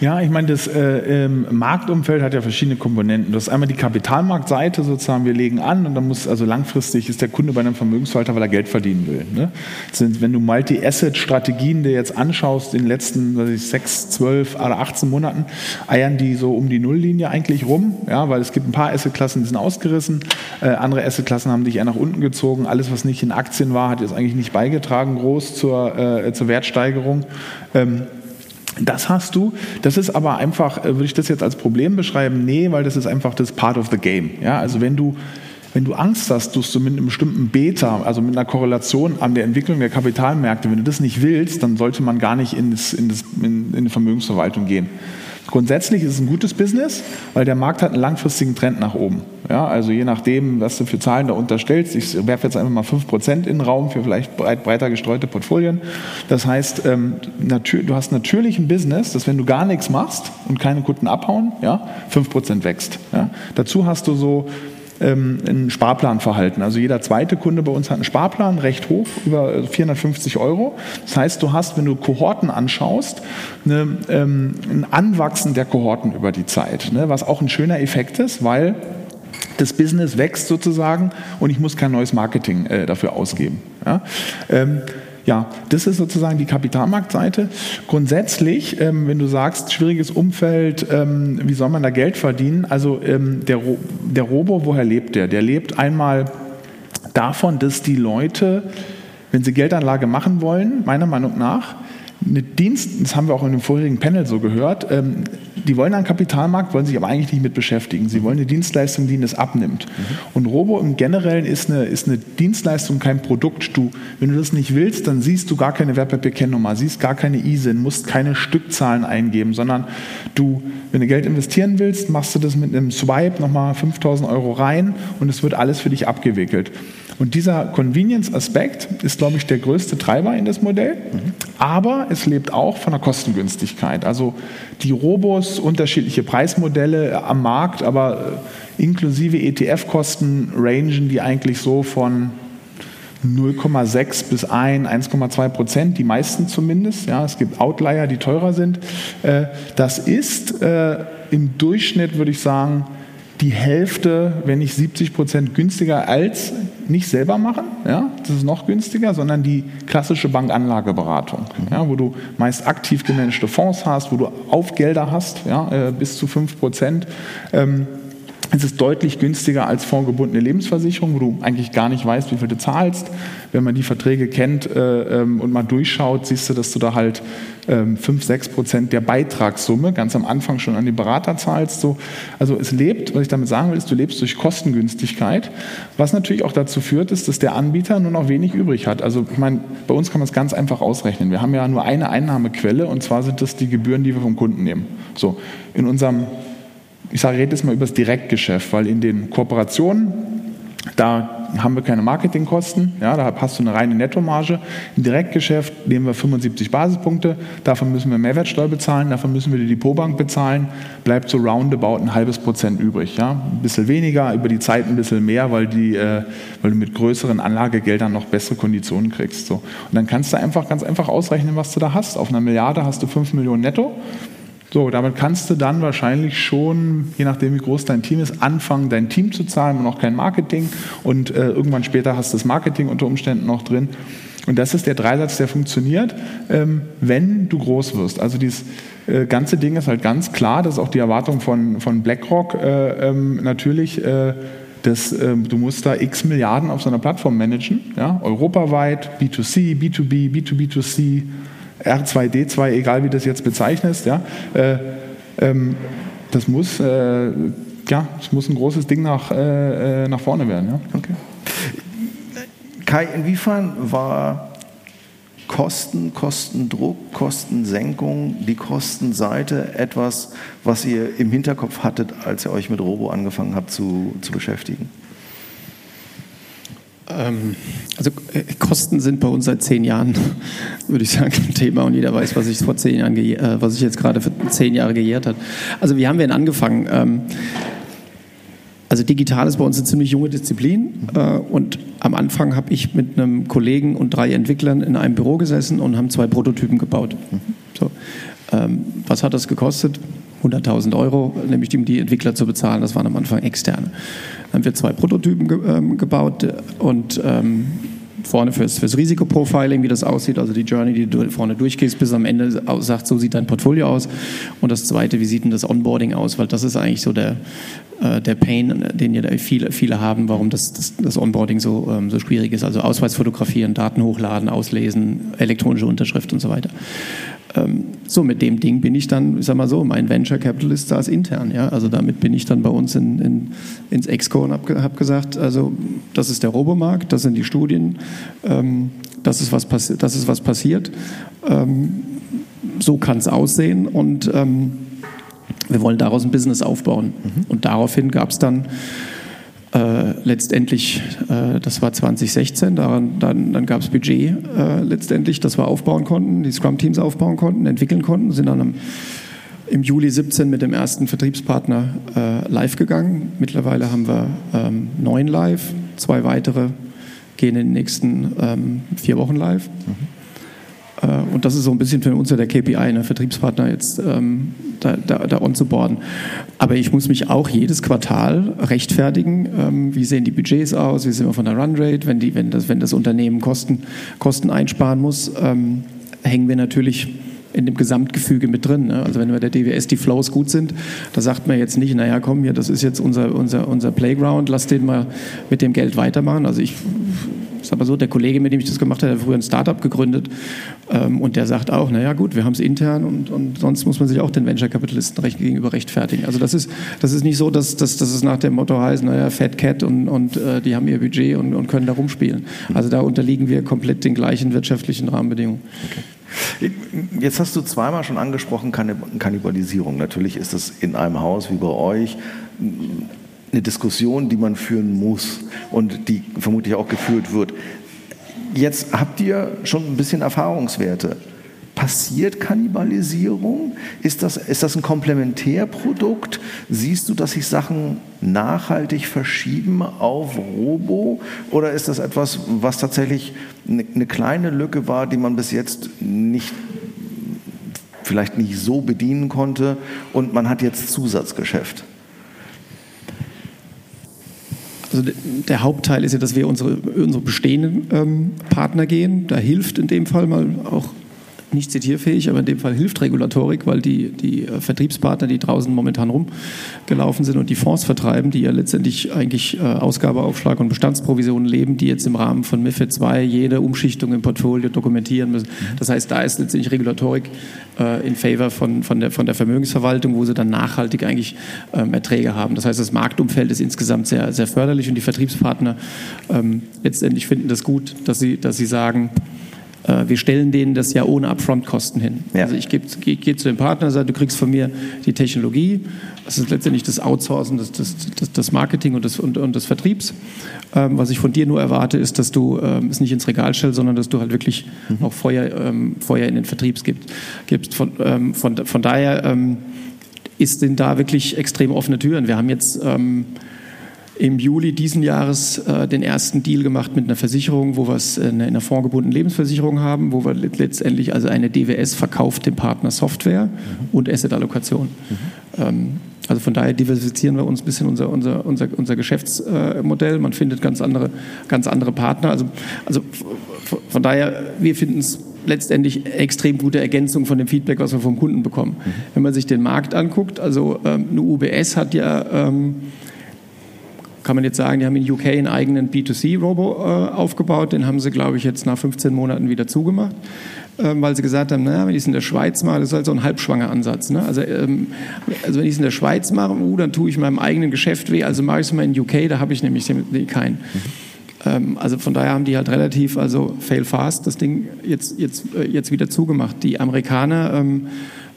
Ja, ich meine, das äh, Marktumfeld hat ja verschiedene Komponenten. Das ist einmal die Kapitalmarktseite sozusagen, wir legen an und dann muss, also langfristig ist der Kunde bei einem Vermögensverwalter, weil er Geld verdienen will. Ne? Sind, wenn du Multi-Asset-Strategien dir jetzt anschaust, in den letzten weiß ich, sechs, zwölf oder 18 Monaten, eiern die so um die Nulllinie eigentlich rum, ja, weil es gibt ein paar Asset-Klassen, die sind ausgerissen, äh, andere Asset-Klassen haben dich eher nach unten gezogen. Alles, was nicht in Aktien war, hat jetzt eigentlich nicht beigetragen groß zur, äh, zur Wertsteigerung. Ähm, das hast du. Das ist aber einfach, äh, würde ich das jetzt als Problem beschreiben? Nee, weil das ist einfach das Part of the Game. Ja, also wenn du wenn du Angst hast, dass du mit einem bestimmten Beta, also mit einer Korrelation an der Entwicklung der Kapitalmärkte, wenn du das nicht willst, dann sollte man gar nicht in, in, das, in, in die Vermögensverwaltung gehen. Grundsätzlich ist es ein gutes Business, weil der Markt hat einen langfristigen Trend nach oben. Ja, also je nachdem, was du für Zahlen da unterstellst, ich werfe jetzt einfach mal 5% in den Raum für vielleicht breit, breiter gestreute Portfolien. Das heißt, ähm, du hast natürlich ein Business, dass wenn du gar nichts machst und keine Kunden abhauen, ja, 5% wächst. Ja. Dazu hast du so ähm, ein Sparplanverhalten. Also jeder zweite Kunde bei uns hat einen Sparplan, recht hoch, über 450 Euro. Das heißt, du hast, wenn du Kohorten anschaust, eine, ähm, ein Anwachsen der Kohorten über die Zeit, ne, was auch ein schöner Effekt ist, weil das Business wächst sozusagen und ich muss kein neues Marketing äh, dafür ausgeben. Ja? Ähm, ja, das ist sozusagen die Kapitalmarktseite. Grundsätzlich, ähm, wenn du sagst, schwieriges Umfeld, ähm, wie soll man da Geld verdienen? Also ähm, der, Ro der Robo, woher lebt der? Der lebt einmal davon, dass die Leute, wenn sie Geldanlage machen wollen, meiner Meinung nach, eine Dienst, das haben wir auch in dem vorherigen Panel so gehört, ähm, die wollen einen Kapitalmarkt, wollen sich aber eigentlich nicht mit beschäftigen. Sie wollen eine Dienstleistung, die ihnen das abnimmt. Mhm. Und Robo im Generellen ist eine, ist eine Dienstleistung, kein Produkt. Du, wenn du das nicht willst, dann siehst du gar keine Wertpapierkennnummer, siehst gar keine ISIN, musst keine Stückzahlen eingeben, sondern du, wenn du Geld investieren willst, machst du das mit einem Swipe nochmal 5000 Euro rein und es wird alles für dich abgewickelt. Und dieser Convenience-Aspekt ist, glaube ich, der größte Treiber in das Modell. Aber es lebt auch von der Kostengünstigkeit. Also die Robos, unterschiedliche Preismodelle am Markt, aber äh, inklusive ETF-Kosten rangen die eigentlich so von 0,6 bis 1, 1,2 Prozent, die meisten zumindest. Ja, es gibt Outlier, die teurer sind. Äh, das ist äh, im Durchschnitt, würde ich sagen, die Hälfte, wenn nicht 70 Prozent günstiger als nicht selber machen, ja, das ist noch günstiger, sondern die klassische Bankanlageberatung, ja, wo du meist aktiv gemanagte Fonds hast, wo du Aufgelder hast, ja, äh, bis zu 5 Prozent. Ähm, es ist deutlich günstiger als fondgebundene Lebensversicherung, wo du eigentlich gar nicht weißt, wie viel du zahlst. Wenn man die Verträge kennt äh, ähm, und mal durchschaut, siehst du, dass du da halt ähm, 5, 6 Prozent der Beitragssumme ganz am Anfang schon an die Berater zahlst. So. Also es lebt, was ich damit sagen will, ist, du lebst durch Kostengünstigkeit, was natürlich auch dazu führt, ist, dass der Anbieter nur noch wenig übrig hat. Also ich meine, bei uns kann man es ganz einfach ausrechnen. Wir haben ja nur eine Einnahmequelle und zwar sind das die Gebühren, die wir vom Kunden nehmen. So, in unserem ich sage, rede jetzt mal über das Direktgeschäft, weil in den Kooperationen, da haben wir keine Marketingkosten, ja, da hast du eine reine Nettomarge. Im Direktgeschäft nehmen wir 75 Basispunkte, davon müssen wir Mehrwertsteuer bezahlen, davon müssen wir die Depotbank bezahlen, bleibt so roundabout ein halbes Prozent übrig. Ja. Ein bisschen weniger, über die Zeit ein bisschen mehr, weil, die, äh, weil du mit größeren Anlagegeldern noch bessere Konditionen kriegst. So. Und dann kannst du einfach ganz einfach ausrechnen, was du da hast. Auf einer Milliarde hast du 5 Millionen netto. So, damit kannst du dann wahrscheinlich schon, je nachdem wie groß dein Team ist, anfangen, dein Team zu zahlen und noch kein Marketing. Und äh, irgendwann später hast du das Marketing unter Umständen noch drin. Und das ist der Dreisatz, der funktioniert, ähm, wenn du groß wirst. Also dieses äh, ganze Ding ist halt ganz klar, das ist auch die Erwartung von, von BlackRock äh, ähm, natürlich. Äh, dass, ähm, du musst da x Milliarden auf so einer Plattform managen, ja, europaweit, B2C, B2B, B2B2C, R2D2, egal wie das jetzt bezeichnest, ja, äh, ähm, das muss, äh, ja, das muss ein großes Ding nach, äh, äh nach vorne werden. Ja. Okay. Kai, inwiefern war Kosten, Kostendruck, Kostensenkung, die Kostenseite etwas, was ihr im Hinterkopf hattet, als ihr euch mit Robo angefangen habt zu, zu beschäftigen? Ähm, also äh, Kosten sind bei uns seit zehn Jahren, würde ich sagen, ein Thema und jeder weiß, was ich vor zehn Jahren, äh, was ich jetzt gerade für zehn Jahre gejährt hat. Also wie haben wir denn angefangen? Ähm, also digital ist bei uns eine ziemlich junge Disziplin äh, und am Anfang habe ich mit einem Kollegen und drei Entwicklern in einem Büro gesessen und haben zwei Prototypen gebaut. So. Ähm, was hat das gekostet? 100.000 Euro, nämlich um die Entwickler zu bezahlen. Das waren am Anfang externe. Dann haben wir zwei Prototypen ge ähm, gebaut und ähm, vorne fürs, fürs Risikoprofiling, wie das aussieht, also die Journey, die du vorne durchgehst, bis am Ende sagt, so sieht dein Portfolio aus. Und das zweite, wie sieht denn das Onboarding aus? Weil das ist eigentlich so der, äh, der Pain, den ja viele, viele haben, warum das, das, das Onboarding so, ähm, so schwierig ist. Also Ausweis fotografieren, Daten hochladen, auslesen, elektronische Unterschrift und so weiter. Ähm, so, mit dem Ding bin ich dann, ich sag mal so, mein Venture Capitalist saß intern. Ja? Also damit bin ich dann bei uns in, in, ins Exco und habe hab gesagt, also das ist der Robomarkt, das sind die Studien, ähm, das, ist was das ist was passiert. Ähm, so kann es aussehen und ähm, wir wollen daraus ein Business aufbauen. Mhm. Und daraufhin gab es dann äh, letztendlich, äh, das war 2016, daran, dann, dann gab es Budget äh, letztendlich, das wir aufbauen konnten, die Scrum-Teams aufbauen konnten, entwickeln konnten, sind dann am, im Juli 17 mit dem ersten Vertriebspartner äh, live gegangen. Mittlerweile haben wir ähm, neun live, zwei weitere gehen in den nächsten ähm, vier Wochen live. Mhm. Äh, und das ist so ein bisschen für uns ja der KPI, ne, Vertriebspartner jetzt ähm, da, da, da on zu boarden. Aber ich muss mich auch jedes Quartal rechtfertigen. Ähm, wie sehen die Budgets aus? Wie sind wir von der Runrate? Wenn, die, wenn, das, wenn das Unternehmen Kosten, Kosten einsparen muss, ähm, hängen wir natürlich in dem Gesamtgefüge mit drin. Ne? Also wenn bei der DWS die Flows gut sind, da sagt man jetzt nicht, naja, komm hier, das ist jetzt unser, unser, unser Playground, lass den mal mit dem Geld weitermachen. Also ich sag mal so, der Kollege, mit dem ich das gemacht habe, hat früher ein Startup gegründet ähm, und der sagt auch, naja gut, wir haben es intern und, und sonst muss man sich auch den Venture-Kapitalisten recht, gegenüber rechtfertigen. Also das ist, das ist nicht so, dass, dass, dass es nach dem Motto heißt, naja, Fat Cat und, und äh, die haben ihr Budget und, und können da rumspielen. Also da unterliegen wir komplett den gleichen wirtschaftlichen Rahmenbedingungen. Okay. Jetzt hast du zweimal schon angesprochen, Kannibalisierung. Natürlich ist das in einem Haus wie bei euch eine Diskussion, die man führen muss und die vermutlich auch geführt wird. Jetzt habt ihr schon ein bisschen Erfahrungswerte. Passiert Kannibalisierung? Ist das, ist das ein Komplementärprodukt? Siehst du, dass sich Sachen nachhaltig verschieben auf Robo? Oder ist das etwas, was tatsächlich eine, eine kleine Lücke war, die man bis jetzt nicht, vielleicht nicht so bedienen konnte und man hat jetzt Zusatzgeschäft? Also der Hauptteil ist ja, dass wir unsere, unsere bestehenden ähm, Partner gehen. Da hilft in dem Fall mal auch nicht zitierfähig, aber in dem Fall hilft Regulatorik, weil die, die äh, Vertriebspartner, die draußen momentan rumgelaufen sind und die Fonds vertreiben, die ja letztendlich eigentlich äh, Ausgabeaufschlag und Bestandsprovisionen leben, die jetzt im Rahmen von MIFID II jede Umschichtung im Portfolio dokumentieren müssen. Das heißt, da ist letztendlich Regulatorik äh, in favor von, von, der, von der Vermögensverwaltung, wo sie dann nachhaltig eigentlich ähm, Erträge haben. Das heißt, das Marktumfeld ist insgesamt sehr, sehr förderlich und die Vertriebspartner ähm, letztendlich finden das gut, dass sie, dass sie sagen, wir stellen denen das ja ohne Upfront-Kosten hin. Ja. Also ich gehe geh, zu dem Partner, sage, du kriegst von mir die Technologie. Das ist letztendlich das Outsourcen des, des, des, des Marketing und des, und, und des Vertriebs. Ähm, was ich von dir nur erwarte, ist, dass du ähm, es nicht ins Regal stellst, sondern dass du halt wirklich mhm. auch Feuer, ähm, Feuer in den Vertrieb gibst. gibst. Von, ähm, von, von daher ähm, ist, sind da wirklich extrem offene Türen. Wir haben jetzt ähm, im Juli diesen Jahres äh, den ersten Deal gemacht mit einer Versicherung, wo wir es in einer fondgebundenen Lebensversicherung haben, wo wir letztendlich also eine DWS verkauft dem Partner Software mhm. und Asset-Allokation. Mhm. Ähm, also von daher diversifizieren wir uns ein bisschen unser, unser, unser, unser Geschäftsmodell. Man findet ganz andere, ganz andere Partner. Also, also von daher, wir finden es letztendlich extrem gute Ergänzung von dem Feedback, was wir vom Kunden bekommen. Mhm. Wenn man sich den Markt anguckt, also ähm, eine UBS hat ja ähm, kann man jetzt sagen, die haben in UK einen eigenen B2C-Robo äh, aufgebaut. Den haben sie, glaube ich, jetzt nach 15 Monaten wieder zugemacht, äh, weil sie gesagt haben, naja, wenn ich es in der Schweiz mache, das ist halt so ein halbschwanger Ansatz. Ne? Also, ähm, also wenn ich es in der Schweiz mache, uh, dann tue ich meinem eigenen Geschäft weh, also mache ich es mal in UK, da habe ich nämlich keinen. Mhm. also von daher haben die halt relativ, also fail fast, das Ding jetzt, jetzt, äh, jetzt wieder zugemacht. Die Amerikaner, ähm,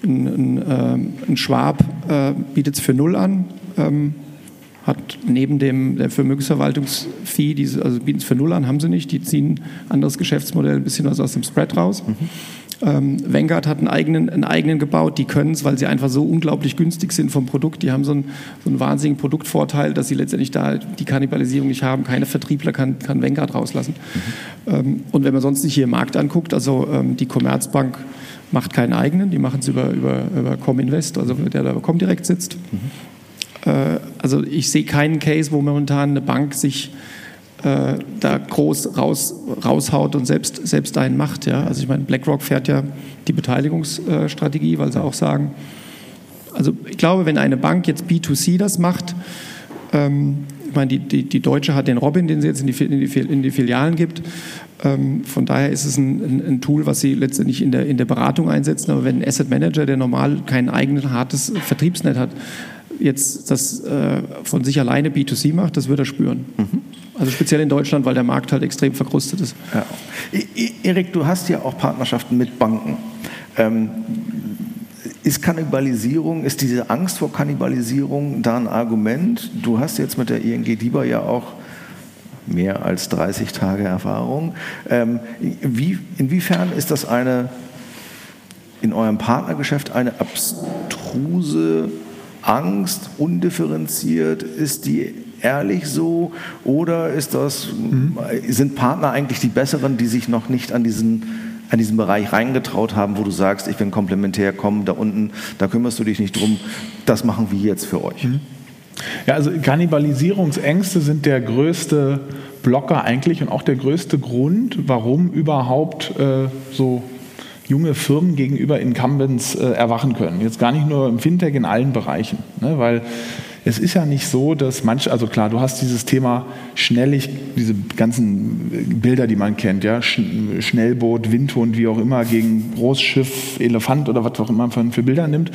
ein, ein, äh, ein Schwab äh, bietet es für null an. Hat neben dem der Vermögensverwaltungsfee, diese, also bieten es für null an, haben sie nicht, die ziehen ein anderes Geschäftsmodell, ein bisschen was aus dem Spread raus. Mhm. Ähm, Vanguard hat einen eigenen, einen eigenen gebaut, die können es, weil sie einfach so unglaublich günstig sind vom Produkt. Die haben so einen, so einen wahnsinnigen Produktvorteil, dass sie letztendlich da die Kannibalisierung nicht haben. Keine Vertriebler kann, kann Vanguard rauslassen. Mhm. Ähm, und wenn man sonst sich hier im Markt anguckt, also ähm, die Commerzbank macht keinen eigenen, die machen es über, über, über Cominvest, also der da Comdirect sitzt. Mhm. Äh, also ich sehe keinen Case, wo momentan eine Bank sich äh, da groß raus, raushaut und selbst, selbst einen macht. Ja? Also ich meine, BlackRock fährt ja die Beteiligungsstrategie, weil sie auch sagen, also ich glaube, wenn eine Bank jetzt B2C das macht, ähm, ich meine, die, die, die Deutsche hat den Robin, den sie jetzt in die, in die, in die Filialen gibt. Ähm, von daher ist es ein, ein, ein, Tool, was sie letztendlich in der, in der Beratung einsetzen. Aber wenn ein Asset Manager, der normal kein eigenes hartes Vertriebsnet hat, jetzt das äh, von sich alleine B2C macht, das wird er spüren. Mhm. Also speziell in Deutschland, weil der Markt halt extrem verkrustet ist. Ja. Erik, du hast ja auch Partnerschaften mit Banken. Ähm, ist Kannibalisierung, ist diese Angst vor Kannibalisierung da ein Argument? Du hast jetzt mit der ING DIBA ja auch mehr als 30 Tage Erfahrung. Ähm, wie, inwiefern ist das eine in eurem Partnergeschäft eine abstruse Angst, undifferenziert? Ist die ehrlich so? Oder ist das, mhm. sind Partner eigentlich die besseren, die sich noch nicht an diesen, an diesen Bereich reingetraut haben, wo du sagst, ich bin komplementär, komm, da unten, da kümmerst du dich nicht drum, das machen wir jetzt für euch? Mhm. Ja, also Kannibalisierungsängste sind der größte Blocker eigentlich und auch der größte Grund, warum überhaupt äh, so junge Firmen gegenüber Incumbents äh, erwachen können. Jetzt gar nicht nur im Fintech, in allen Bereichen. Ne? Weil es ist ja nicht so, dass manche, also klar, du hast dieses Thema schnellig, diese ganzen Bilder, die man kennt, ja, Schnellboot, Windhund, wie auch immer, gegen Großschiff, Elefant oder was auch immer man für Bilder nimmt,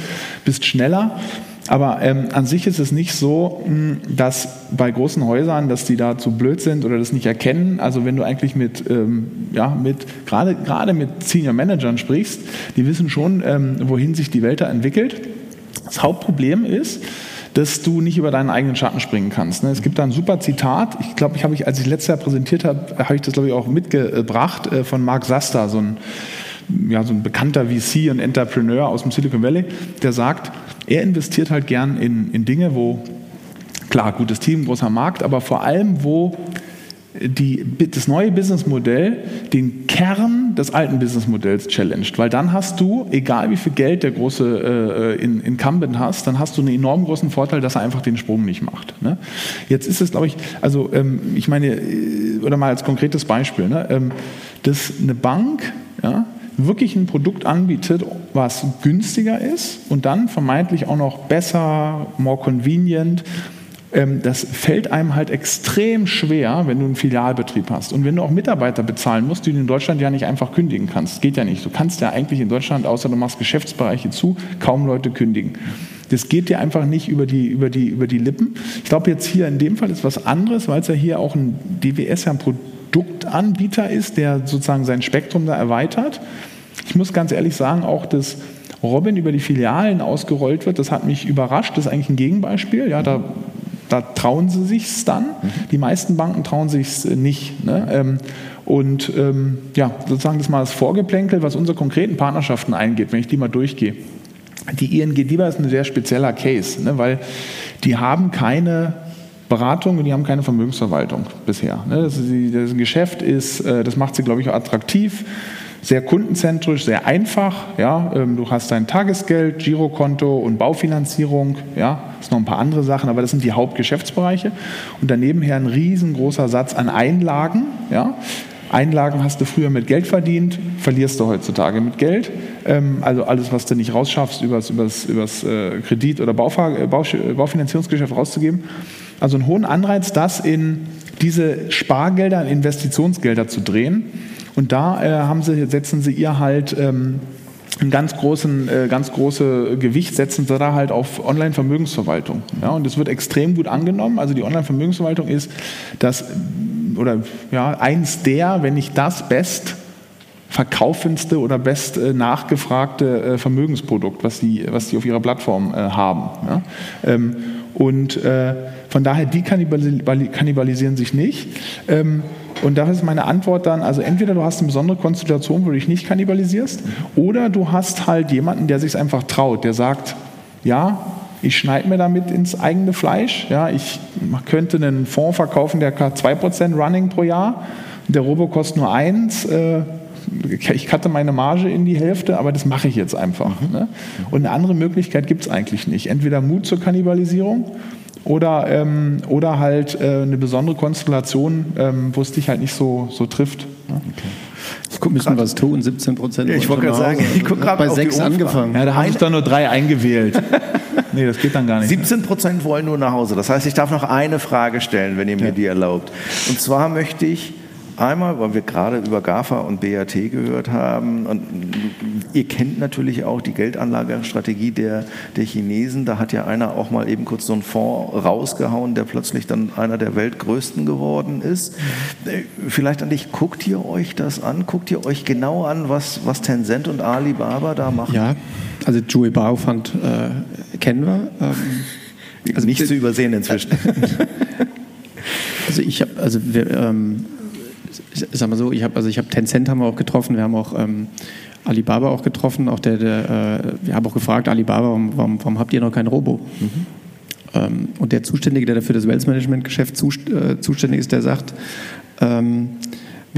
bist schneller. Aber ähm, an sich ist es nicht so, hm, dass bei großen Häusern, dass die da zu blöd sind oder das nicht erkennen. Also wenn du eigentlich mit, ähm, ja, mit gerade, gerade mit Senior Managern sprichst, die wissen schon, ähm, wohin sich die Welt da entwickelt. Das Hauptproblem ist, dass du nicht über deinen eigenen Schatten springen kannst. Ne? Es gibt da ein super Zitat, ich glaube, ich habe ich, als ich letztes Jahr präsentiert habe, habe ich das glaube ich auch mitgebracht äh, von Mark Sasta, so ein, ja, so ein bekannter VC und Entrepreneur aus dem Silicon Valley, der sagt, er investiert halt gern in, in Dinge, wo, klar, gutes Team, großer Markt, aber vor allem, wo die, das neue Businessmodell den Kern des alten Businessmodells challenged. Weil dann hast du, egal wie viel Geld der große äh, in, Incumbent hast, dann hast du einen enorm großen Vorteil, dass er einfach den Sprung nicht macht. Ne? Jetzt ist es, glaube ich, also ähm, ich meine, äh, oder mal als konkretes Beispiel, ne, ähm, dass eine Bank, ja, wirklich ein Produkt anbietet, was günstiger ist und dann vermeintlich auch noch besser, more convenient, ähm, das fällt einem halt extrem schwer, wenn du einen Filialbetrieb hast. Und wenn du auch Mitarbeiter bezahlen musst, die du in Deutschland ja nicht einfach kündigen kannst. Geht ja nicht. Du kannst ja eigentlich in Deutschland, außer du machst Geschäftsbereiche zu, kaum Leute kündigen. Das geht dir einfach nicht über die, über die, über die Lippen. Ich glaube, jetzt hier in dem Fall ist was anderes, weil es ja hier auch ein DWS ja ein Produkt Produktanbieter ist, der sozusagen sein Spektrum da erweitert. Ich muss ganz ehrlich sagen, auch das Robin über die Filialen ausgerollt wird, das hat mich überrascht. Das ist eigentlich ein Gegenbeispiel. Ja, da, da trauen sie sich dann. Die meisten Banken trauen sich nicht. Ne? Ähm, und ähm, ja, sozusagen das mal das Vorgeplänkel, was unsere konkreten Partnerschaften eingeht, wenn ich die mal durchgehe. Die ING DIBA ist ein sehr spezieller Case, ne? weil die haben keine Beratung und die haben keine Vermögensverwaltung bisher. Ne? Das, ist, das Geschäft ist, äh, das macht sie, glaube ich, auch attraktiv sehr kundenzentrisch, sehr einfach. Ja, ähm, du hast dein Tagesgeld, Girokonto und Baufinanzierung. Ja, ist noch ein paar andere Sachen, aber das sind die Hauptgeschäftsbereiche. Und daneben her ein riesengroßer Satz an Einlagen. Ja, Einlagen hast du früher mit Geld verdient, verlierst du heutzutage mit Geld. Ähm, also alles, was du nicht rausschaffst, übers, übers, übers äh, Kredit- oder Baufahr Baufinanzierungsgeschäft rauszugeben. Also einen hohen Anreiz, das in diese Spargelder, in Investitionsgelder zu drehen. Und da äh, haben sie, setzen sie ihr halt ähm, einen ganz großen, äh, ganz große Gewicht setzen sie da halt auf Online-Vermögensverwaltung. Ja, und das wird extrem gut angenommen. Also die Online-Vermögensverwaltung ist das oder ja eins der, wenn nicht das best verkaufendste oder best äh, nachgefragte äh, Vermögensprodukt, was sie, was sie auf ihrer Plattform haben. Ja? Ähm, und von daher, die kannibalisieren sich nicht. Ähm, und da ist meine Antwort dann, also entweder du hast eine besondere Konstellation, wo du dich nicht kannibalisierst, oder du hast halt jemanden, der sich einfach traut, der sagt, ja, ich schneide mir damit ins eigene Fleisch, ja, ich könnte einen Fonds verkaufen, der hat 2% Running pro Jahr, der Robo kostet nur 1, äh, ich cutte meine Marge in die Hälfte, aber das mache ich jetzt einfach. Ne? Und eine andere Möglichkeit gibt es eigentlich nicht. Entweder Mut zur Kannibalisierung oder, ähm, oder halt äh, eine besondere Konstellation, ähm, wo es dich halt nicht so, so trifft. Ja? Okay. Ich müssen was tun, 17 Prozent. Ja, ich wollte gerade sagen, ich gucke gerade bei sechs angefangen. Ja, da haben sich dann nur drei eingewählt. (laughs) nee, das geht dann gar nicht. 17 Prozent wollen nur nach Hause. Das heißt, ich darf noch eine Frage stellen, wenn ihr mir ja. die erlaubt. Und zwar möchte ich Einmal, weil wir gerade über GAFA und BAT gehört haben. Und ihr kennt natürlich auch die Geldanlagestrategie der, der Chinesen. Da hat ja einer auch mal eben kurz so einen Fonds rausgehauen, der plötzlich dann einer der weltgrößten geworden ist. Vielleicht an dich, guckt ihr euch das an? Guckt ihr euch genau an, was, was Tencent und Alibaba da machen? Ja, also Jui Bao Fund äh, kennen wir. Ähm, (laughs) also nicht zu übersehen inzwischen. (laughs) also ich habe, also wir, ähm, ich sag mal so, ich habe also ich habe Tencent haben wir auch getroffen, wir haben auch ähm, Alibaba auch getroffen, auch der, der äh, wir haben auch gefragt, Alibaba, warum, warum, warum habt ihr noch kein Robo? Mhm. Ähm, und der Zuständige, der dafür das Wealth Management Geschäft zust, äh, zuständig ist, der sagt, ähm,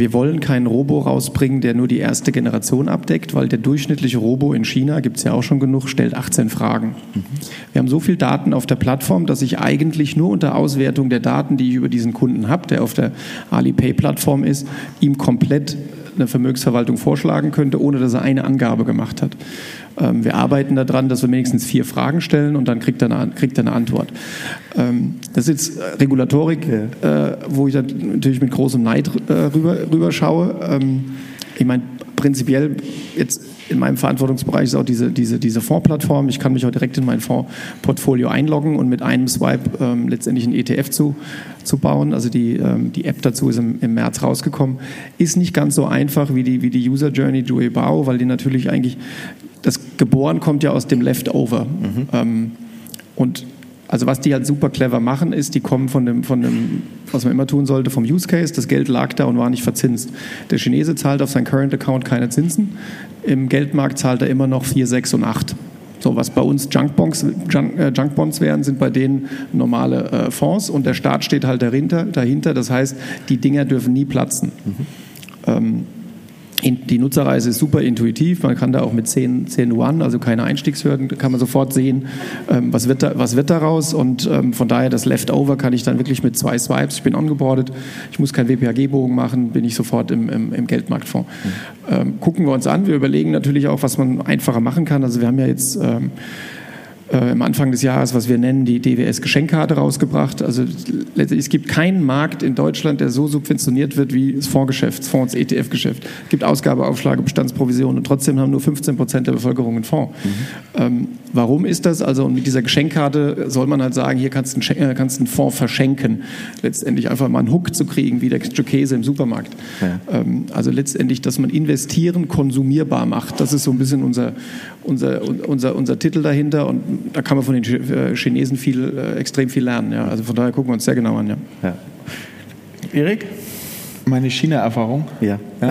wir wollen keinen Robo rausbringen, der nur die erste Generation abdeckt, weil der durchschnittliche Robo in China, gibt es ja auch schon genug, stellt 18 Fragen. Mhm. Wir haben so viel Daten auf der Plattform, dass ich eigentlich nur unter Auswertung der Daten, die ich über diesen Kunden habe, der auf der Alipay-Plattform ist, ihm komplett eine Vermögensverwaltung vorschlagen könnte, ohne dass er eine Angabe gemacht hat. Ähm, wir arbeiten daran, dass wir wenigstens vier Fragen stellen und dann kriegt er eine, kriegt er eine Antwort. Ähm, das ist jetzt Regulatorik, ja. äh, wo ich natürlich mit großem Neid äh, rüber, rüber schaue. Ähm, ich meine, prinzipiell jetzt in meinem Verantwortungsbereich ist auch diese, diese, diese Fondsplattform. Ich kann mich auch direkt in mein Fondsportfolio einloggen und mit einem Swipe ähm, letztendlich ein ETF zu, zu bauen. Also die, ähm, die App dazu ist im, im März rausgekommen. Ist nicht ganz so einfach wie die, wie die User Journey Joey Bao, weil die natürlich eigentlich, das Geboren kommt ja aus dem Leftover. Mhm. Ähm, und also was die halt super clever machen, ist, die kommen von dem, von dem, was man immer tun sollte, vom Use Case. Das Geld lag da und war nicht verzinst. Der Chinese zahlt auf sein Current Account keine Zinsen. Im Geldmarkt zahlt er immer noch 4, 6 und 8. So, was bei uns Junkbonds, Junk, äh, Junkbonds wären, sind bei denen normale äh, Fonds und der Staat steht halt dahinter. dahinter. Das heißt, die Dinger dürfen nie platzen. Mhm. Ähm, die Nutzerreise ist super intuitiv. Man kann da auch mit 10, 10 One, also keine Einstiegshürden, kann man sofort sehen, ähm, was, wird da, was wird daraus. Und ähm, von daher das Leftover kann ich dann wirklich mit zwei Swipes, ich bin ongeboardet, ich muss keinen WPAG-Bogen machen, bin ich sofort im, im, im Geldmarktfonds. Mhm. gucken wir uns an. Wir überlegen natürlich auch, was man einfacher machen kann. Also wir haben ja jetzt äh, am Anfang des Jahres, was wir nennen, die DWS-Geschenkkarte rausgebracht. Also es gibt keinen Markt in Deutschland, der so subventioniert wird wie das Fondsgeschäft, Fonds, ETF-Geschäft. Es gibt Ausgabeaufschläge, Bestandsprovisionen und trotzdem haben nur 15 Prozent der Bevölkerung einen Fonds. Mhm. Ähm, warum ist das? Also und mit dieser Geschenkkarte soll man halt sagen, hier kannst du einen, äh, kannst einen Fonds verschenken. Letztendlich einfach mal einen Hook zu kriegen, wie der Käse im Supermarkt. Ja. Ähm, also letztendlich, dass man investieren konsumierbar macht. Das ist so ein bisschen unser, unser, unser, unser Titel dahinter und da kann man von den äh, Chinesen viel, äh, extrem viel lernen. Ja. Also von daher gucken wir uns sehr genau an. Ja. ja. Erik? Meine China-Erfahrung? Ja. Ja.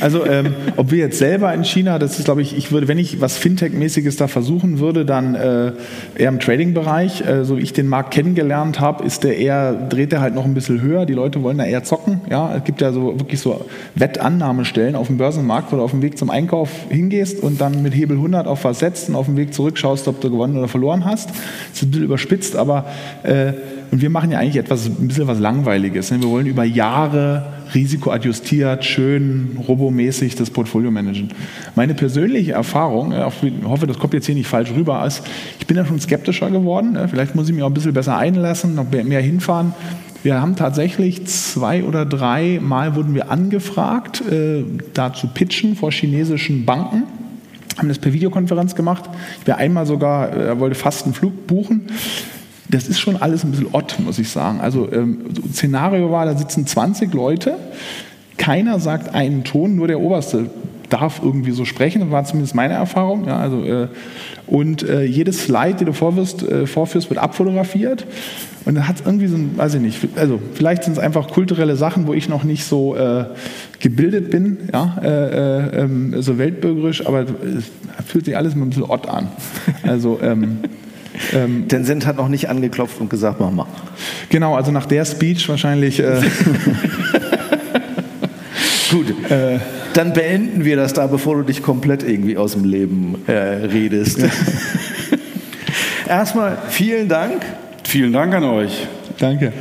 Also, ähm, ob wir jetzt selber in China, das ist, glaube ich, ich würde, wenn ich was Fintech-mäßiges da versuchen würde, dann äh, eher im Trading-Bereich. Äh, so wie ich den Markt kennengelernt habe, ist der eher, dreht der halt noch ein bisschen höher. Die Leute wollen da eher zocken. Ja, es gibt ja so wirklich so Wettannahmestellen auf dem Börsenmarkt, wo du auf dem Weg zum Einkauf hingehst und dann mit Hebel 100 auf was setzt und auf dem Weg zurück schaust, ob du gewonnen oder verloren hast. Das ist ein bisschen überspitzt, aber äh, und wir machen ja eigentlich etwas, ein bisschen was Langweiliges. Ne? Wir wollen über Jahre risikoadjustiert, schön, robomäßig das Portfolio managen. Meine persönliche Erfahrung, ich hoffe, das kommt jetzt hier nicht falsch rüber, ist, ich bin ja schon skeptischer geworden. Ne? Vielleicht muss ich mich auch ein bisschen besser einlassen, noch mehr hinfahren. Wir haben tatsächlich zwei oder drei Mal wurden wir angefragt, äh, da zu pitchen vor chinesischen Banken haben das per Videokonferenz gemacht. Ich wäre einmal sogar, er äh, wollte fast einen Flug buchen das ist schon alles ein bisschen odd, muss ich sagen. Also ähm, Szenario war, da sitzen 20 Leute, keiner sagt einen Ton, nur der Oberste darf irgendwie so sprechen, das war zumindest meine Erfahrung. Ja, also, äh, und äh, jedes Slide, den du vorwirst, äh, vorführst, wird abfotografiert. Und dann hat es irgendwie so ein, weiß ich nicht, also vielleicht sind es einfach kulturelle Sachen, wo ich noch nicht so äh, gebildet bin, ja, äh, äh, ähm, so weltbürgerisch, aber es fühlt sich alles ein bisschen odd an. Also ähm, (laughs) ähm, Denn Send hat noch nicht angeklopft und gesagt, mach mal. Genau, also nach der Speech wahrscheinlich. (laughs) Gut, äh, dann beenden wir das da, bevor du dich komplett irgendwie aus dem Leben äh, redest. (laughs) Erstmal vielen Dank. Vielen Dank an euch. Danke.